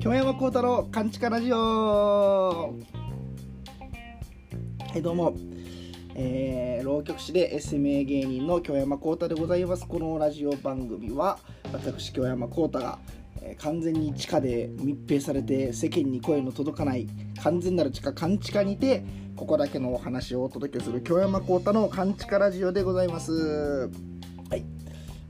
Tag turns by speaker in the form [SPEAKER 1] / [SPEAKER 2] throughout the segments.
[SPEAKER 1] 京山幸太郎勘違ラジオ。はいどうも、えー、浪曲師で SMA 芸人の京山幸太でございます。このラジオ番組は私京山幸太が、えー、完全に地下で密閉されて世間に声の届かない完全なる地下勘地下にてここだけのお話をお届けする京山幸太の勘違ラジオでございます。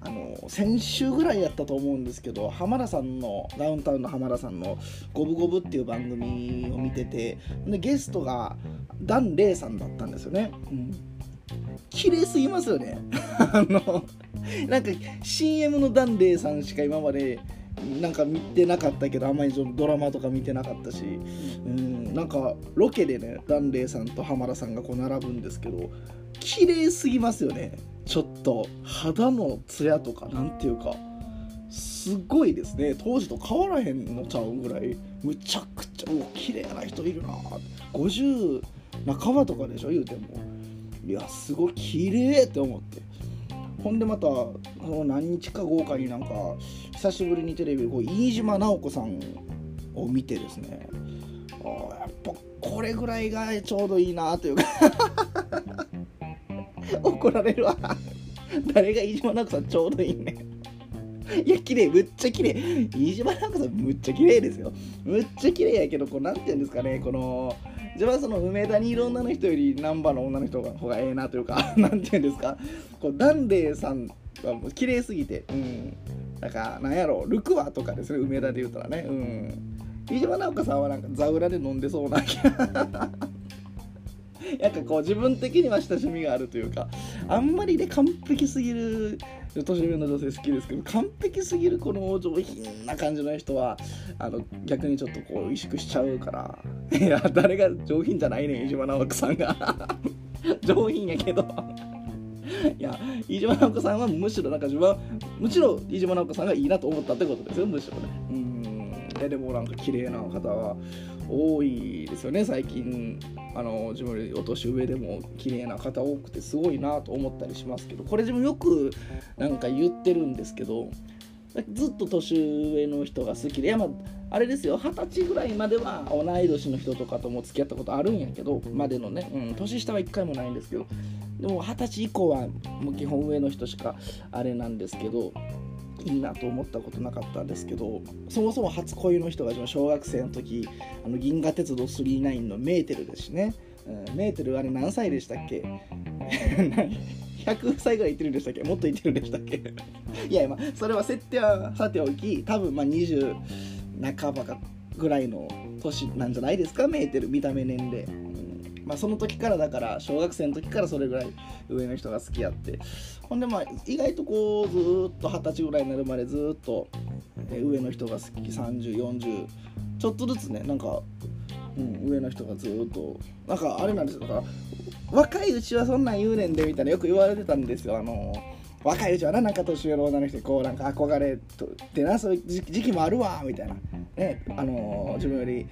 [SPEAKER 1] あの先週ぐらいやったと思うんですけど浜田さんのダウンタウンの浜田さんの「五分五分」っていう番組を見ててでゲストがダン・レイさんだったんですよね、うん、綺麗すぎますよね。あのなんか CM のダン・レイさんしか今までなんか見てなかったけどあんまりドラマとか見てなかったし、うん、なんかロケでねダン・レイさんと浜田さんがこう並ぶんですけど綺麗すぎますよね。ちょっと肌のツヤとかなんていうかすごいですね。当時と変わらへんのちゃうぐらいむちゃくちゃお綺麗な人いるな50半ばとかでしょ？言うてもいやすごい綺麗って思って。ほんでまたその何日か後かになんか久しぶりにテレビでこう飯島直子さんを見てですね。あやっぱこれぐらいがちょうどいいなというか。怒られるわ。誰が飯島直子さんちょうどいいね。いや綺麗むっちゃ綺麗。飯島直子さんむっちゃ綺麗ですよ。むっちゃ綺麗やけどこうなんて言うんですかね。この自分はその梅田にいる女の人よりナンバーの女の人が方がええなというか なんて言うんですか。こうダンデーさんはもう綺麗すぎてうん。なんかなんやろルクワとかですね梅田で言うたらね。うん。飯島直子さんはなんか座裏で飲んでそうな なんかこう自分的には親しみがあるというかあんまりね完璧すぎる年上の女性好きですけど完璧すぎるこの上品な感じの人はあの逆にちょっとこう萎縮しちゃうから いや誰が上品じゃないねん飯島直子さんが。上品やけど。いや飯島直子さんはむしろなんか自分はむしろ飯島直子さんがいいなと思ったってことですよむしろね。うん。でもなんか綺麗な方は多いですよね。最近あの自分よりお年上でも綺麗な方多くてすごいなと思ったりしますけどこれ自分よくなんか言ってるんですけどずっと年上の人が好きでいやまああれですよ。二十歳ぐらいまでは同い年の人とかとも付き合ったことあるんやけどまでのね、うん、年下は一回もないんですけどでも二十歳以降はもう基本上の人しかあれなんですけどいいなと思ったことなかったんですけどそもそも初恋の人が小学生の時あの銀河鉄道999のメーテルですしね、うん、メーテルあれ何歳でしたっけ？100歳ぐらいいってるんでしたっけ？もっといってるんでしたっけ？いやまあそれは設定はさておき多分まあ20半ばかぐらいの年なんじゃないですか？メーテル見た目年齢。まあ、その時からだから小学生の時からそれぐらい上の人が好きやって。ほんでまあ意外とこうずっと二十歳ぐらいになるまでずっと上の人が好き3040ちょっとずつねなんか、うん、上の人がずっとなんかあれなんですよ。だから若いうちはそんなん言うねんでみたいなよく言われてたんですよ。あの若いうちはななんか年上の女の人にこうなんか憧れてなそういう時期もあるわみたいな、ねあの、自分より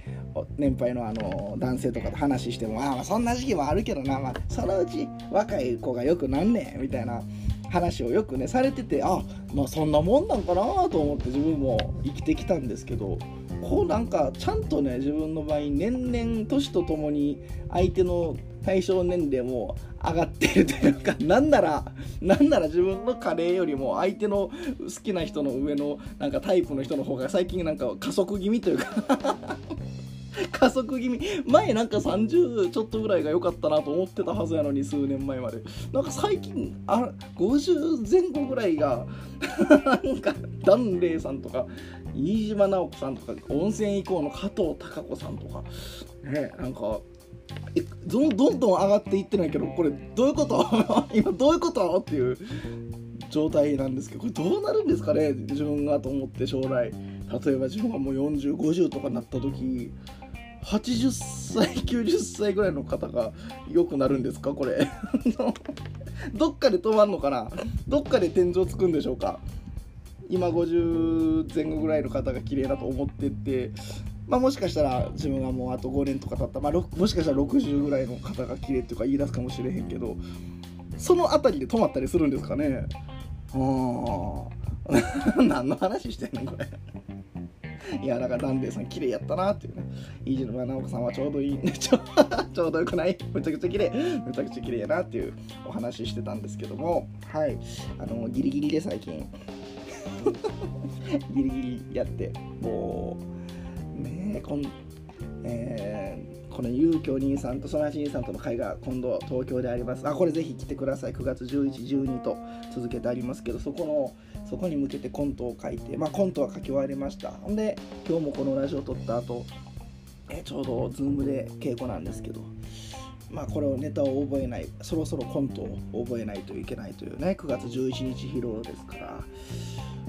[SPEAKER 1] 年配の、あの、男性とかと話してもああそんな時期もあるけどな、まあ、そのうち若い子がよくなんねんみたいな話をよくねされててあまあそんなもんなんかなと思って自分も生きてきたんですけどこうなんかちゃんとね自分の場合年々年とともに相手の対象年齢も上がってるというかなんならなんなら自分のカレーよりも相手の好きな人の上のなんかタイプの人の方が最近なんか加速気味というか 加速気味。前なんか30ちょっとぐらいが良かったなと思ってたはずやのに数年前まで。なんか最近あ50前後ぐらいが なんかダンレイさんとか飯島直子さんとか温泉以降の加藤貴子さんとかねなんかどんどん上がっていってないけどこれどういうこと？今どういうこと？っていう状態なんですけどこれどうなるんですかね？自分がと思って将来。例えば自分がもう4050とかなった時80歳90歳ぐらいの方が良くなるんですか？これ。どっかで止まんのかな？どっかで天井つくんでしょうか？今50前後ぐらいの方が綺麗だと思っててまあ、もしかしたら自分がもうあと5年とか経った、まあ、もしかしたら60ぐらいの方が綺麗っていうか言い出すかもしれへんけどその辺りで止まったりするんですかね。あ 何の話してんのこれ。いやだからダンデイさん綺麗やったなっていうね。飯島直子さんはちょうどいい。ち ょちょうどよくない。めちゃくちゃ綺麗。めちゃくちゃ綺麗やなっていう。お話してたんですけども。はい。あのギリギリで最近。ギリギリやってもう。ねこんえー、この遊興兄さんとその足兄さんとの会が今度東京であります。あこれぜひ来てください。9月1112と続けてありますけどそこのそこに向けてコントを書いてまあコントは書き終わりました。ほんで今日もこのラジオを撮った後えちょうど Zoom で稽古なんですけどまあこれをネタを覚えないそろそろコントを覚えないといけないというね9月11日披露ですから。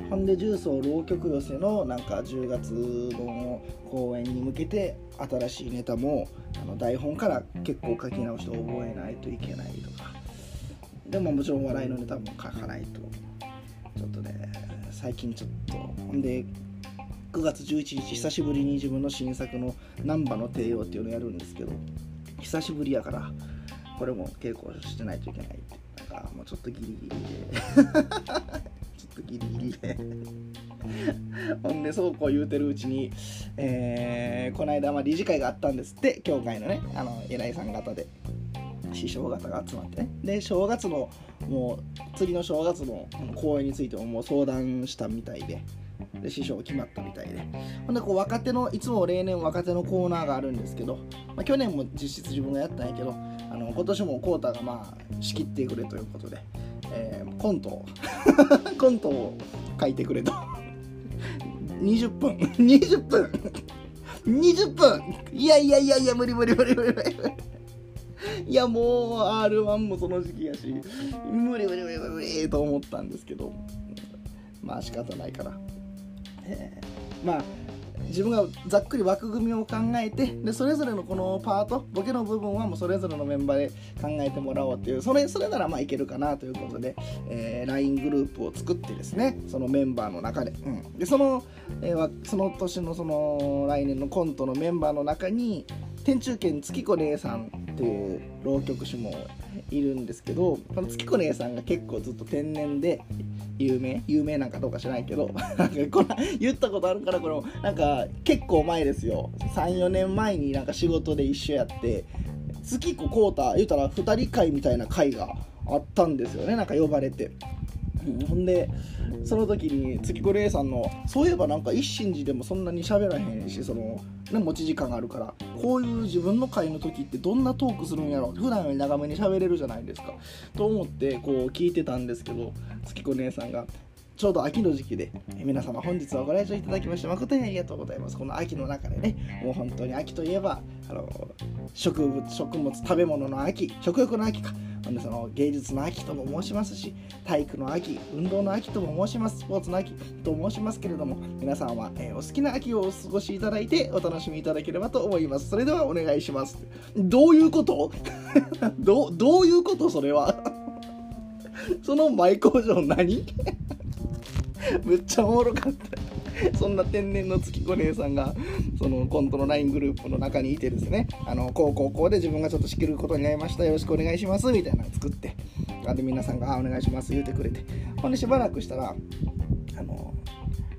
[SPEAKER 1] ほんで重曹浪曲寄せのなんか10月の公演に向けて新しいネタもあの台本から結構書き直して覚えないといけないとか。でももちろん笑いのネタも書かないと。ちょっとね最近ちょっと。ほんで9月11日久しぶりに自分の新作の「難波の帝王」っていうのをやるんですけど久しぶりやからこれも稽古してないといけないってなんかもうちょっとギリギリで。とギリギリでほんでそうこう言うてるうちに、えー、この間まあ理事会があったんですって教会のねあの偉いさん方で。師匠方が集まってね。で正月のもう次の正月の公演についてももう相談したみたいで。で師匠決まったみたいで。ほんでこう若手のいつも例年若手のコーナーがあるんですけど、まあ、去年も実質自分がやったんやけどあの今年もコータがまあ仕切ってくれということで。えー、コントを。コントを書いてくれと。20分。20分。20分。いやいやいやいや無理無理無理無理無理。いやもう R1 もその時期やし無理無理無理無理と思ったんですけど。まあ仕方ないから、えー、まあ自分がざっくり枠組みを考えてでそれぞれのこのパートボケの部分はもうそれぞれのメンバーで考えてもらおうっていうそれそれならまあいけるかなということで、えー、LINE グループを作ってですねそのメンバーの中で,、うん、でその、えー、その年のその来年のコントのメンバーの中に天中軒月子姉さんっていう浪曲師もいるんですけどこの月子姉さんが結構ずっと天然で有名有名なんかどうか知らないけど なんかこ言ったことあるからこれなんか結構前ですよ。34年前になんか仕事で一緒やって月子浩太言うたら2人会みたいな会があったんですよねなんか呼ばれて。ほんでその時に月子玲さんのそういえばなんか一心寺でもそんなに喋らへんしその、ね、持ち時間があるからこういう自分の会の時ってどんなトークするんやろ？普段より長めに喋れるじゃないですか。と思ってこう聞いてたんですけど月子姉さんがちょうど秋の時期で、え皆様本日はご来場いただきまして誠にありがとうございます。この秋の中でね、もう本当に秋といえば、あの植物、食物、食べ物の秋、食欲の秋か、でその芸術の秋とも申しますし体育の秋運動の秋とも申しますスポーツの秋と申しますけれども皆さんは、えー、お好きな秋をお過ごしいただいてお楽しみいただければと思います。それではお願いします。どういうこと？どどういうことそれは？その前工場何？むっちゃおもろかった。そんな天然の月子姉さんがそのコントの LINE グループの中にいてですねあのこうこうこうで自分がちょっと仕切ることになりましたよろしくお願いしますみたいなの作ってで皆さんが「あお願いします」言うてくれてほんでしばらくしたらあの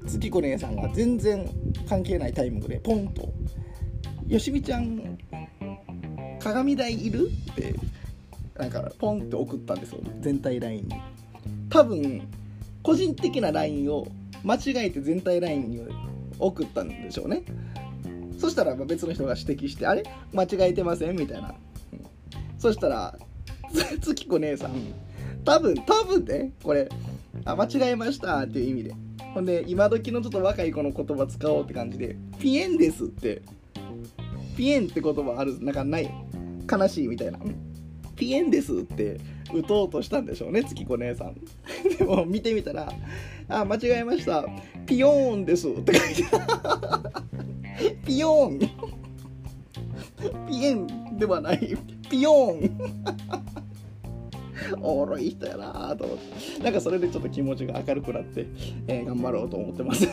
[SPEAKER 1] 月子姉さんが全然関係ないタイミングでポンと「よしみちゃん鏡台いる?」ってなんかポンって送ったんですよ全体 LINE に多分個人的な LINE を間違えて全体 LINE に送ったんでしょうね。そしたら別の人が指摘して「あれ？間違えてません?」みたいな、うん、そしたら 月子姉さん多分多分ねこれあ間違えましたっていう意味で。ほんで今時のちょっと若い子の言葉使おうって感じで「ピエンです」って。ピエンって言葉あるなんかない？悲しいみたいな「ピエンです」って打とうとしたんでしょうね月子姉さん でも見てみたらあ、間違えました。ピヨーンですって書いて ピヨーンピエンではない。ピヨーン おもろい人やなと思って。なんかそれでちょっと気持ちが明るくなって、えー、頑張ろうと思ってます。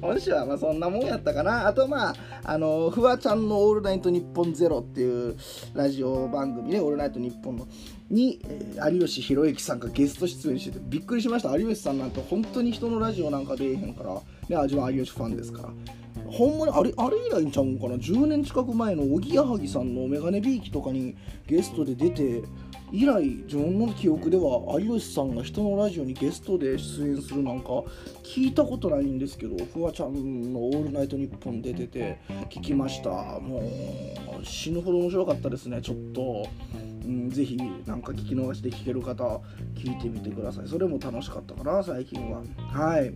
[SPEAKER 1] 今週はまあそんなもんやったかな。あとまあ、あの、フワちゃんのオールナイトニッポンゼロっていうラジオ番組ね、オールナイトニッポンの。に、有吉弘行さんがゲスト出演しててびっくりしました。有吉さんなんて本当に人のラジオなんか出えへんから、ね、自分は有吉ファンですから。ほんまにあれあれ以来ちゃうんかな？10年近く前のおぎやはぎさんのメガネビーキとかにゲストで出て以来自分の記憶では有吉さんが人のラジオにゲストで出演するなんか聞いたことないんですけどフワちゃんの「オールナイトニッポン」出てて聞きました。もう死ぬほど面白かったですねちょっと、うん、ぜひなんか聞き逃しで聞ける方聞いてみてください。それも楽しかったかな最近は。はい。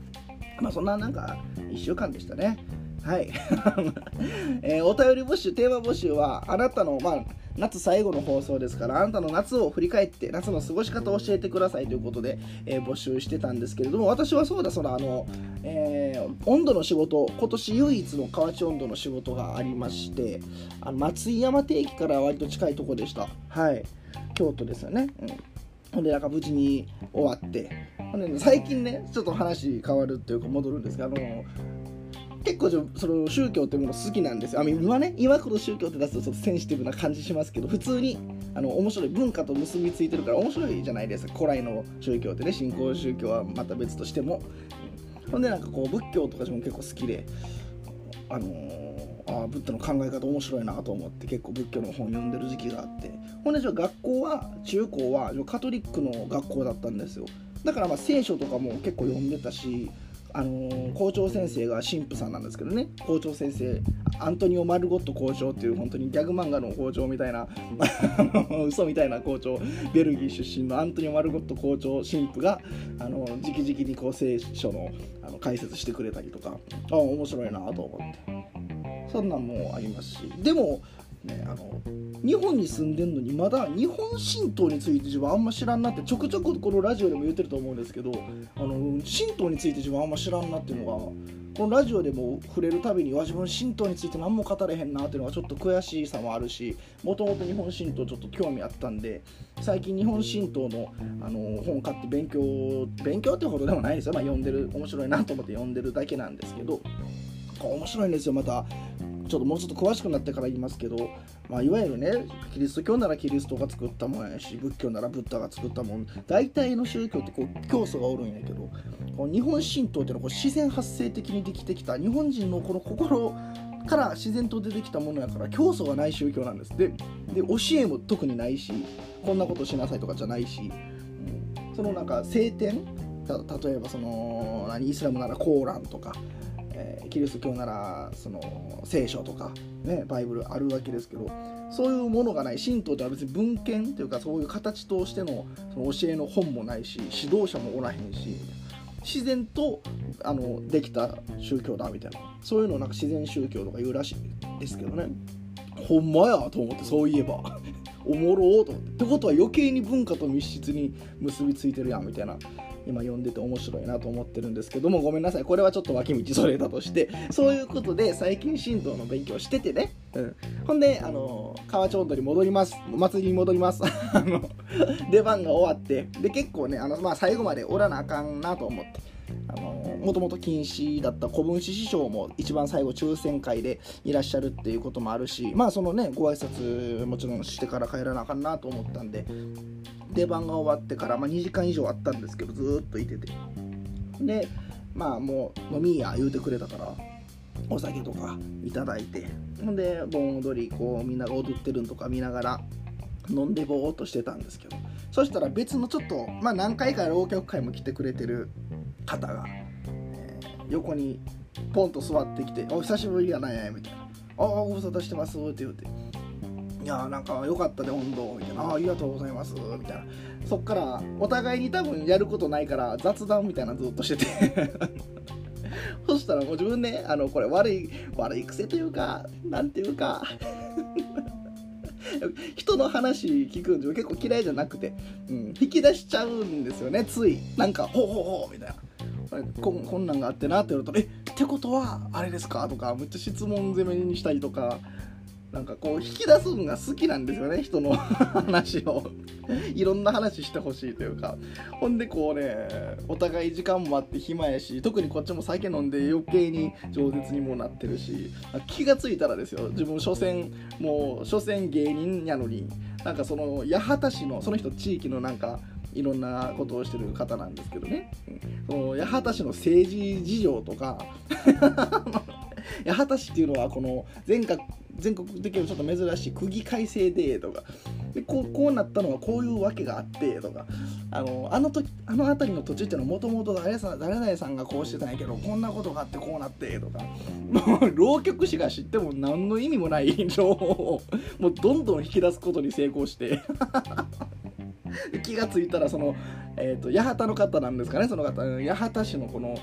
[SPEAKER 1] まあそんななんか1週間でしたね。はい、えー、お便り募集テーマ募集はあなたのまあ夏最後の放送ですからあなたの夏を振り返って夏の過ごし方を教えてくださいということで、えー、募集してたんですけれども私はそうだそのあの、えー、温度の仕事今年唯一の河内温度の仕事がありましてあの松井山定駅から割と近いとこでした。はい。京都ですよね、うん。ほんでなんか無事に終わって。ほんで最近ねちょっと話変わるっていうか戻るんですけどあの結構その宗教ってもの好きなんですよ。あ今ね、今この宗教って出すとちょっとセンシティブな感じしますけど、普通にあの面白い文化と結びついてるから面白いじゃないですか。古来の宗教ってね、新興宗教はまた別としても。ほんでなんかこう仏教とかも結構好きで、あのー、あブッダの考え方面白いなと思って結構仏教の本読んでる時期があってほんで学校は中高はカトリックの学校だったんですよだからまあ聖書とかも結構読んでたしあの校長先生が神父さんなんですけどね。校長先生アントニオ・マルゴット校長っていう本当にギャグ漫画の校長みたいな 嘘みたいな校長ベルギー出身のアントニオ・マルゴット校長神父があの直々にこう聖書のあの解説してくれたりとか。あ面白いなと思って。そんなんもありますし。でもねあの日本に住んでんのにまだ日本神道について自分あんま知らんなってちょくちょくこのラジオでも言ってると思うんですけどあの神道について自分あんま知らんなっていうのがこのラジオでも触れるたびにわ自分神道について何も語れへんなっていうのがちょっと悔しさもあるしもともと日本神道ちょっと興味あったんで最近日本神道のあの本買って勉強勉強ってほどでもないですよ、まあ、読んでる面白いなと思って読んでるだけなんですけど面白いんですよ。またちょっともうちょっと詳しくなってから言いますけど、まあ、いわゆるねキリスト教ならキリストが作ったもんやし仏教ならブッダが作ったもん。大体の宗教ってこう教祖がおるんやけどこの日本神道っていうのはこう自然発生的にできてきた日本人のこの心から自然と出てきたものやから教祖がない宗教なんです。でで教えも特にないしこんなことしなさいとかじゃないし、うん、そのなんか聖典例えばその何？イスラムならコーランとかえー、キリスト教ならその聖書とか、ね、バイブルあるわけですけどそういうものがない神道では別に文献というかそういう形としてのその教えの本もないし指導者もおらへんし自然とあのできた宗教だみたいな。そういうのをなんか自然宗教とか言うらしいですけどね。ほんまやと思ってそういえば。おもろーと思って。ってことは余計に文化と密接に結びついてるやんみたいな。今読んでて面白いなと思ってるんですけどもごめんなさい。これはちょっと脇道それたとしてそういうことで最近神道の勉強しててね、うん、ほんであの河内音頭に戻ります。祭りに戻ります。あの出番が終わって。で結構ねあの、まあ、最後までおらなあかんなと思って。あのもともと禁止だった古文史師匠も一番最後抽選会でいらっしゃるっていうこともあるしまあそのねご挨拶もちろんしてから帰らなあかんなと思ったんで出番が終わってから、まあ、2時間以上あったんですけどずっといてて。でまあもう飲みや言うてくれたからお酒とかいただいて。ほんで盆踊りこうみんなが踊ってるんとか見ながら飲んでぼーっとしてたんですけど。そしたら別のちょっとまあ何回か浪曲会も来てくれてる方が、えー、横にポンと座ってきて「お久しぶりやないや」みたいな「ああご無沙汰してます」って言うて。やなんか良かったで温度みたいなあありがとうございますみたいな。そっからお互いに多分やることないから雑談みたいなずっとしてて。そしたらもう自分ねあのこれ悪い悪い癖というかなんていうか。人の話聞くんで結構嫌いじゃなくて、うん、引き出しちゃうんですよねつい。なんかほうほうほうみたいな。ここんなんがあってなって言うと「えってことはあれですか?」とかめっちゃ質問攻めにしたりとか。なんかこう引き出すのが好きなんですよね人の話を。いろんな話してほしいというか。ほんでこうねお互い時間もあって暇やし特にこっちも酒飲んで余計に饒舌にもなってるし気が付いたらですよ自分所詮もう所詮芸人やのになんかその八幡市のその人地域のなんかいろんなことをしてる方なんですけどね、その八幡市の政治事情とか 八幡市っていうのはこの全国全国的にちょっと珍しい区議改正でとか。でこうこうなったのはこういうわけがあってとか。あのあの時あの辺りの土地っていうのはもともと誰々さんがこうしてたんやけどこんなことがあってこうなってとか。もう浪曲師が知っても何の意味もない情報をもうどんどん引き出すことに成功して。気がついたらその、えーと、八幡の方なんですかねその方。八幡市のこの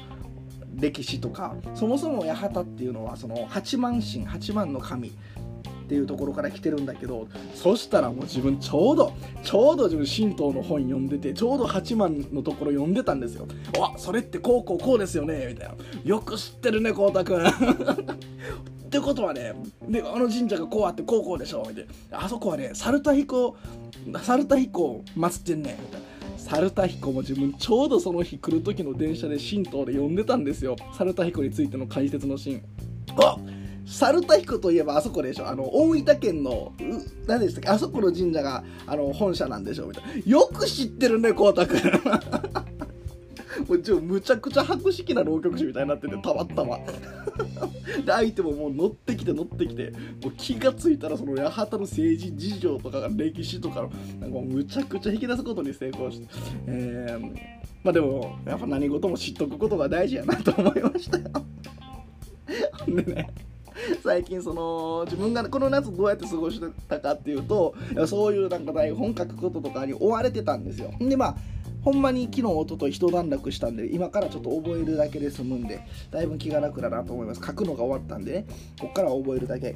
[SPEAKER 1] 歴史とかそもそも八幡っていうのはその八幡神八幡の神っていうところから来てるんだけどそしたらもう自分ちょうどちょうど自分神道の本読んでてちょうど八幡のところ読んでたんですよ。わそれってこうこうこうですよねみたいな。よく知ってるねこうたくん。ってことはねであの神社がこうあってこうこうでしょみたいな。あそこはね猿田彦猿田彦祀ってんねみたいな。猿田彦も自分ちょうどその日来る時の電車で神道で呼んでたんですよ。猿田彦についての解説のシーン。あ猿田彦といえばあそこでしょ。あの大分県の何でしたっけ？あそこの神社があの本社なんでしょみたいな。よく知ってるね光太君もうちょむちゃくちゃ博識な浪曲師みたいになっててたまったま。で相手ももう乗ってきて乗ってきてもう気が付いたらその八幡の政治事情とかが歴史とかのなんかむちゃくちゃ引き出すことに成功して。えー、まあでもやっぱ何事も知っとくことが大事やなと思いましたよ。でね最近その自分がこの夏どうやって過ごしてたかっていうとそういうなんか台本書くこととかに追われてたんですよ。でまあほんまに昨日おととい一段落したんで今からちょっと覚えるだけで済むんでだいぶ気が楽だなと思います。書くのが終わったんでねこっからは覚えるだけ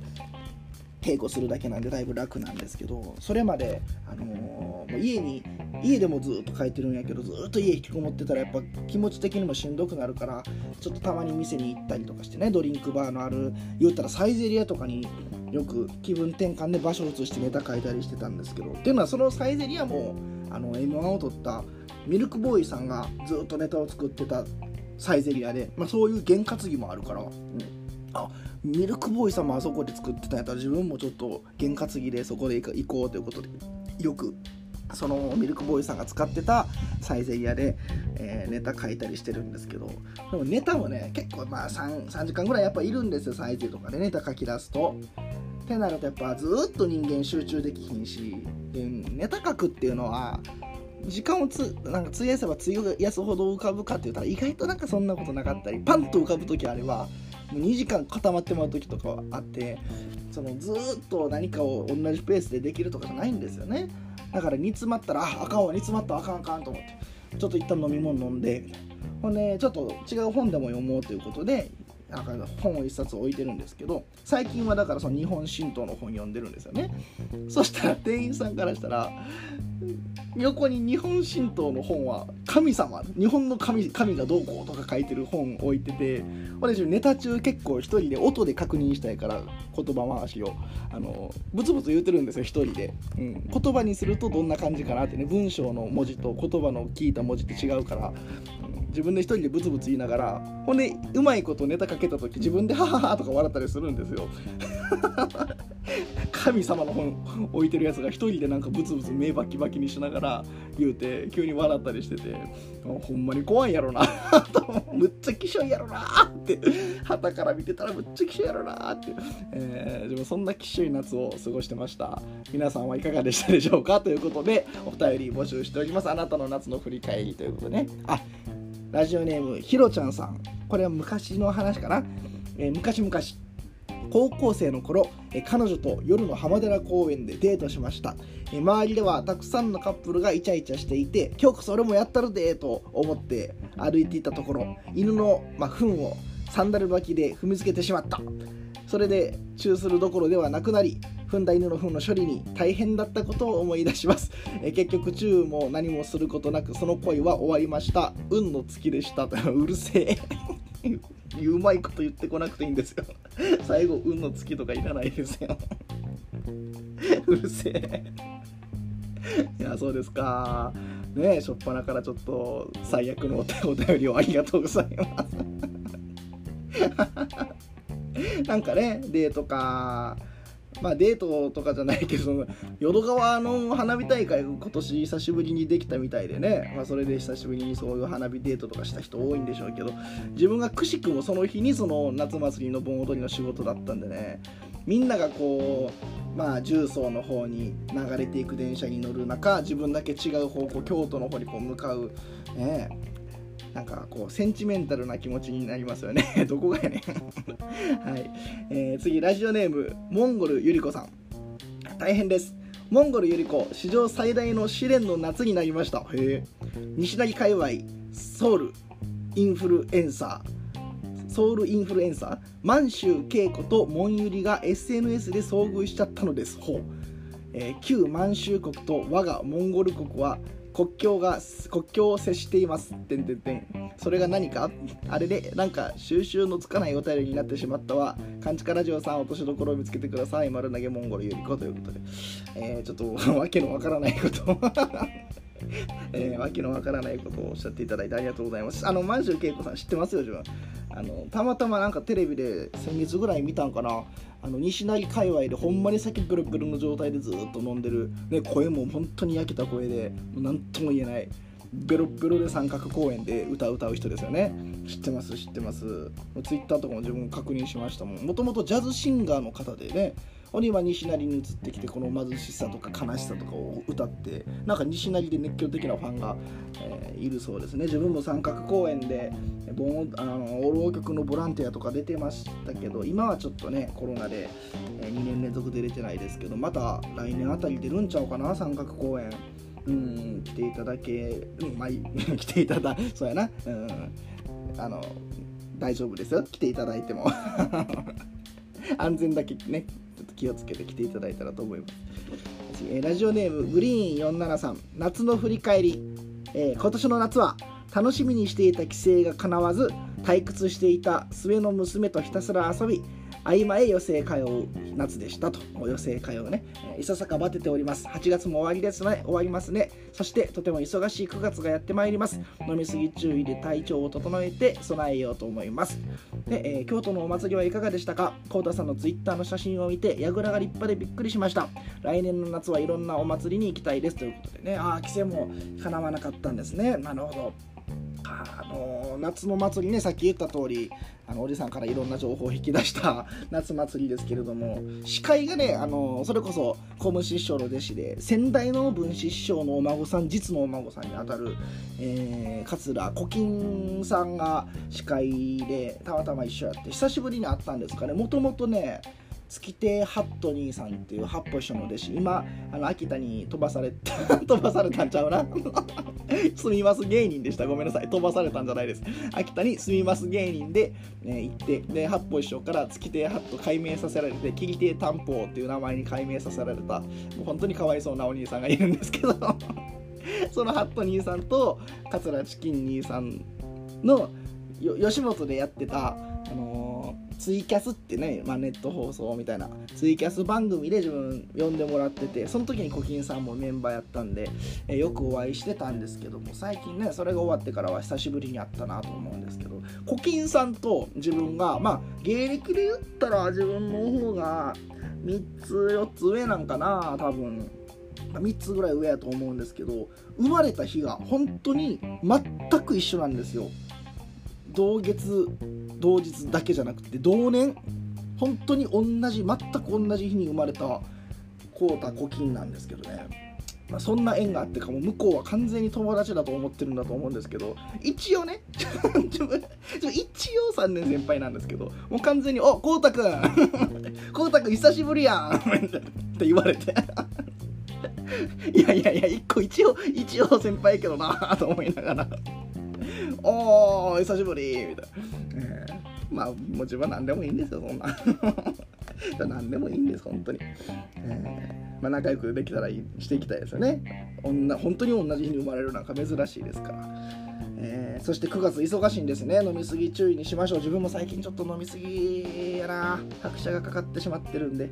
[SPEAKER 1] 稽古するだけなんでだいぶ楽なんですけどそれまで、あのー、もう家に家でもずっと書いてるんやけどずっと家引きこもってたらやっぱ気持ち的にもしんどくなるからちょっとたまに店に行ったりとかしてねドリンクバーのある言ったらサイゼリアとかによく気分転換で場所移してネタ書いたりしてたんですけどっていうのはそのサイゼリアもあの M1 を取ったミルクボーイさんがずっとネタを作ってたサイゼリアで、まあ、そういう験担ぎもあるから、うん、あミルクボーイさんもあそこで作ってたんやったら自分もちょっと験担ぎでそこで行こうということでよくそのミルクボーイさんが使ってたサイゼリアで、えー、ネタ書いたりしてるんですけど。でもネタもね結構まあ 3, 3時間ぐらいやっぱいるんですよサイゼとかで。ネタ書き出すと。ってなるとやっぱずっと人間集中できひんし。でネタ書くっていうのは時間をつなんか費やせば費やすほど浮かぶかって言ったら意外となんかそんなことなかったりパンと浮かぶ時あればもう2時間固まってもらう時とかはあってそのずっと何かを同じペースでできるとかじゃないんですよね。だから煮詰まったらああかんわ煮詰まったらあかんあかんと思ってちょっと一旦飲み物飲んでほんでちょっと違う本でも読もうということでなんか本を一冊置いてるんですけど最近はだからその日本神道の本読んでるんですよね。そしたら店員さんからしたら横に日本神道の本は神様日本の神神がどうこうとか書いてる本置いてて私ネタ中結構一人で音で確認したいから言葉回しをあのブツブツ言うてるんですよ一人で、うん、言葉にするとどんな感じかなってね文章の文字と言葉の聞いた文字って違うから、自分で一人でブツブツ言いながらほんでうまいことネタかけた時自分でハハハとか笑ったりするんですよ。神様の本置いてるやつが一人でなんかブツブツ目バキバキにしながら言うて急に笑ったりしててほんまに怖いやろな。むっちゃきしょいやろなって。旗から見てたらむっちゃきしょいやろなって、えー、でもそんなきしょい夏を過ごしてました。皆さんはいかがでしたでしょうか？ということでお便り募集しております。あなたの夏の振り返りということでね。あラジオネームひろちゃんさん。これは昔の話かな、えー、昔々高校生の頃彼女と夜の浜寺公園でデートしました。周りではたくさんのカップルがイチャイチャしていて今日こそ俺もやったるでと思って歩いていたところ犬の、まあ、糞をサンダル履きで踏みつけてしまった。それでチューするどころではなくなり踏んだ犬の糞の処理に大変だったことを思い出します、え結局チューも何もすることなくその恋は終わりました。運の尽きでした。うるせえ。うまいこと言ってこなくていいんですよ。最後運の尽きとかいらないですよ。うるせえ。いやそうですか。ねえしょっぱなからちょっと最悪のお便りをありがとうございます。なんかねデートかまあデートとかじゃないけど淀川の花火大会が今年久しぶりにできたみたいでね、まあ、それで久しぶりにそういう花火デートとかした人多いんでしょうけど自分がくしくもその日にその夏祭りの盆踊りの仕事だったんでねみんながこうまあ重曹の方に流れていく電車に乗る中自分だけ違う方向京都の方にこう向かうねなんかこうセンチメンタルな気持ちになりますよね。どこがやねん。はい、えー、次ラジオネームモンゴルゆり子さん。大変です。モンゴルゆり子史上最大の試練の夏になりました。へえ西成界隈ソウルインフルエンサー。ソウルインフルエンサー？満州恵子とモンユリが SNS で遭遇しちゃったのです。ほう、えー、旧満州国と我がモンゴル国は国境が国境を接しています。てんてんてん。それが何か？あれでなんか収集のつかないお便りになってしまったわ。勘違ラジオさん落としどころを見つけてください。丸投げモンゴルゆりこということで、えー、ちょっとわけのわからないこと。えー、わけのわからないことをおっしゃっていただいてありがとうございます。あの、満州恵子さん知ってますよ、自分。あの、たまたまなんかテレビで先月ぐらい見たんかな。あの西成界隈でほんまに酒ブルブルの状態でずっと飲んでる、ね、声も本当に焼けた声で何とも言えないベロベロで三角公園で歌う歌う人ですよね知ってます知ってますツイッターとかも自分確認しましたもんもともとジャズシンガーの方でねほんで今西成に移ってきてこの貧しさとか悲しさとかを歌ってなんか西成で熱狂的なファンが、えー、いるそうですね。自分も三角公園であの浪曲のボランティアとか出てましたけど今はちょっとねコロナで、えー、2年連続出れてないですけどまた来年あたり出るんちゃうかな三角公園。うん来ていただけ、うん、まあ 来ていただそうやな。うんあの大丈夫ですよ。来ていただいても。安全だけね。気をつけて来ていただいたらと思います。えラジオネームグリーン473夏の振り返り、えー、今年の夏は楽しみにしていた帰省が叶わず退屈していた末の娘とひたすら遊び合間へ余生通う夏でしたと。余生通うね、いささかバテております。8月も終わりですね。終わりますね。そしてとても忙しい9月がやってまいります。飲みすぎ注意で体調を整えて備えようと思います。で、えー、京都のお祭りはいかがでしたか？幸田さんのツイッターの写真を見て櫓が立派でびっくりしました。来年の夏はいろんなお祭りに行きたいですということでね。ああ帰省も叶わなかったんですね。なるほど。あの夏の祭りねさっき言った通りあのおじさんからいろんな情報を引き出した 夏祭りですけれども司会がねあのそれこそ小虫師匠の弟子で先代の文枝師匠のお孫さん実のお孫さんにあたる、えー、桂古今さんが司会でたまたま一緒やって久しぶりに会ったんですかね。もともとね月亭ハットニーさんっていう八歩師匠の弟子。今あの秋田に飛ばされた 飛ばされたんちゃうな。住みます芸人でした。ごめんなさい。飛ばされたんじゃないです。秋田に住みます芸人で、ね、行ってで八歩師匠から月亭ハット改名させられて桐亭担保っていう名前に改名させられた。もう本当にかわいそうなお兄さんがいるんですけど。そのハット兄さんと桂チキン兄さんの吉本でやってたあのーツイキャスってね、まあ、ネット放送みたいなツイキャス番組で自分呼んでもらっててその時にコキンさんもメンバーやったんで、えよくお会いしてたんですけども最近ねそれが終わってからは久しぶりに会ったなと思うんですけどコキンさんと自分がまあ芸歴で言ったら自分の方が3つ4つ上なんかな多分。3つぐらい上やと思うんですけど生まれた日が本当に全く一緒なんですよ。同月同日だけじゃなくて同年本当に同じ全く同じ日に生まれたコータコキンなんですけどね、まあ、そんな縁があってかも向こうは完全に友達だと思ってるんだと思うんですけど一応ね一応3年先輩なんですけどもう完全に「おコウタくんコウタくん久しぶりやん」って言われて。いやいやいや一個一応一応先輩やけどなと思いながら。おー、久しぶりみたいな。えー、まあ、もちろん何でもいいんですよ、そんな。何でもいいんです、本当に。えー、まあ、仲良くできたらしていきたいですよね。女本当に同じ日に生まれるなんか珍しいですから。えー、そして9月忙しいんですね。飲みすぎ注意にしましょう。自分も最近ちょっと飲みすぎやな。拍車がかかってしまってるんで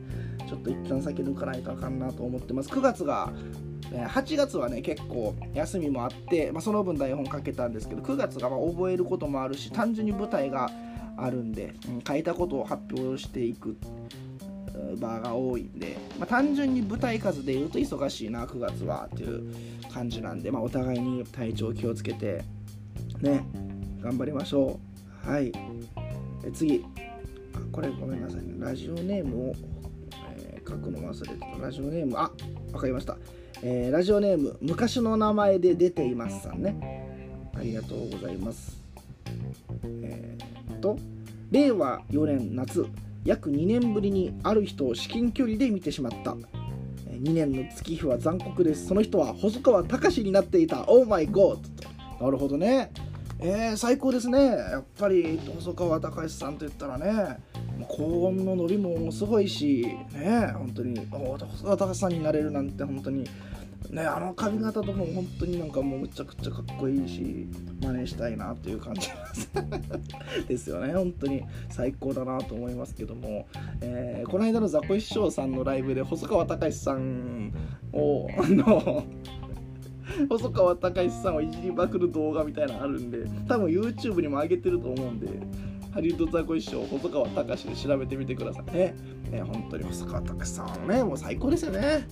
[SPEAKER 1] ちょっと一旦先抜かないとあかんなと思ってます。9月が8月はね結構休みもあって、まあ、その分台本かけたんですけど9月がま覚えることもあるし単純に舞台があるんで、うん、書いたことを発表していく場が多いんで、まあ、単純に舞台数でいうと忙しいな9月はっていう感じなんで、まあ、お互いに体調気をつけてね頑張りましょう。はい。え次。あこれごめんなさいね。ラジオネームを、えー書くの忘れてた。ラジオネームあわかりました、えーラジオネーム昔の名前で出ていますさんね。ありがとうございます。えーっと令和4年夏。約2年ぶりにある人を至近距離で見てしまった。2年の月日は残酷です。その人は細川隆になっていた。オーマイゴーなるほどね。えー、最高ですね。やっぱり細川隆さんといったらね。高音の伸びもすごいしね本当に。細川隆さんになれるなんて本当に。ねあの髪型とかも本当になんかもうむちゃくちゃかっこいいし真似したいなっていう感じです。よね。本当に。最高だなと思いますけども、えーこの間のザコシショウさんのライブで細川隆さんをあの細川隆さんをいじりまくる動画みたいなのあるんで多分 YouTube にも上げてると思うんでハリウッドザコシショウ細川隆で調べてみてください。ね。ね本当に細川隆さんはねもう最高ですよね。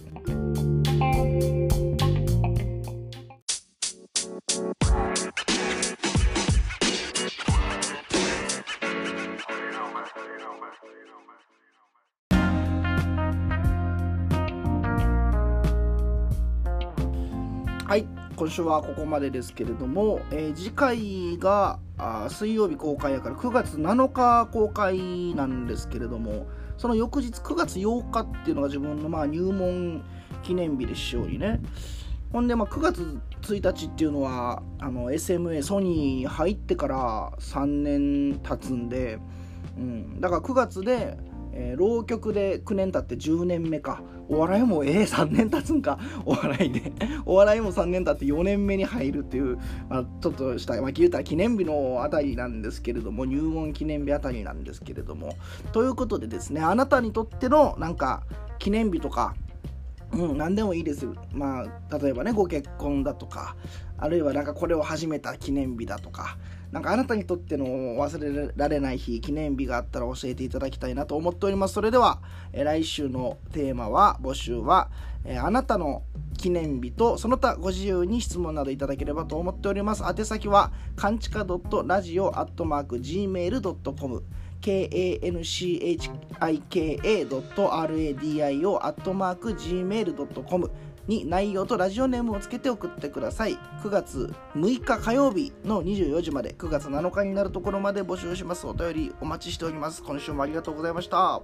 [SPEAKER 1] 今週はここまでですけれども、えー次回があ水曜日公開やから9月7日公開なんですけれどもその翌日9月8日っていうのが自分のまあ入門記念日でしようにね。ほんでまあ9月1日っていうのはあの SMA ソニー入ってから3年経つんで、うん、だから9月で、えー浪曲で9年経って10年目か。お笑いもええ3年経つんか。お笑いで。お笑いも3年経って4年目に入るっていう、まあ、ちょっとした、まあ、言うたら記念日のあたりなんですけれども入門記念日あたりなんですけれども。ということでですねあなたにとってのなんか記念日とかうん、何でもいいです。まあ、例えばね、ご結婚だとか、あるいはなんかこれを始めた記念日だとか、なんかあなたにとっての忘れられない日、記念日があったら教えていただきたいなと思っております。それでは、えー来週のテーマは、募集は、えーあなたの記念日とその他ご自由に質問などいただければと思っております。宛先は、かんちか .radio.gmail.com kanchika.radio.gmail.com に内容とラジオネームをつけて送ってください。9月6日火曜日の24時まで9月7日になるところまで募集します。お便りお待ちしております。今週もありがとうございました。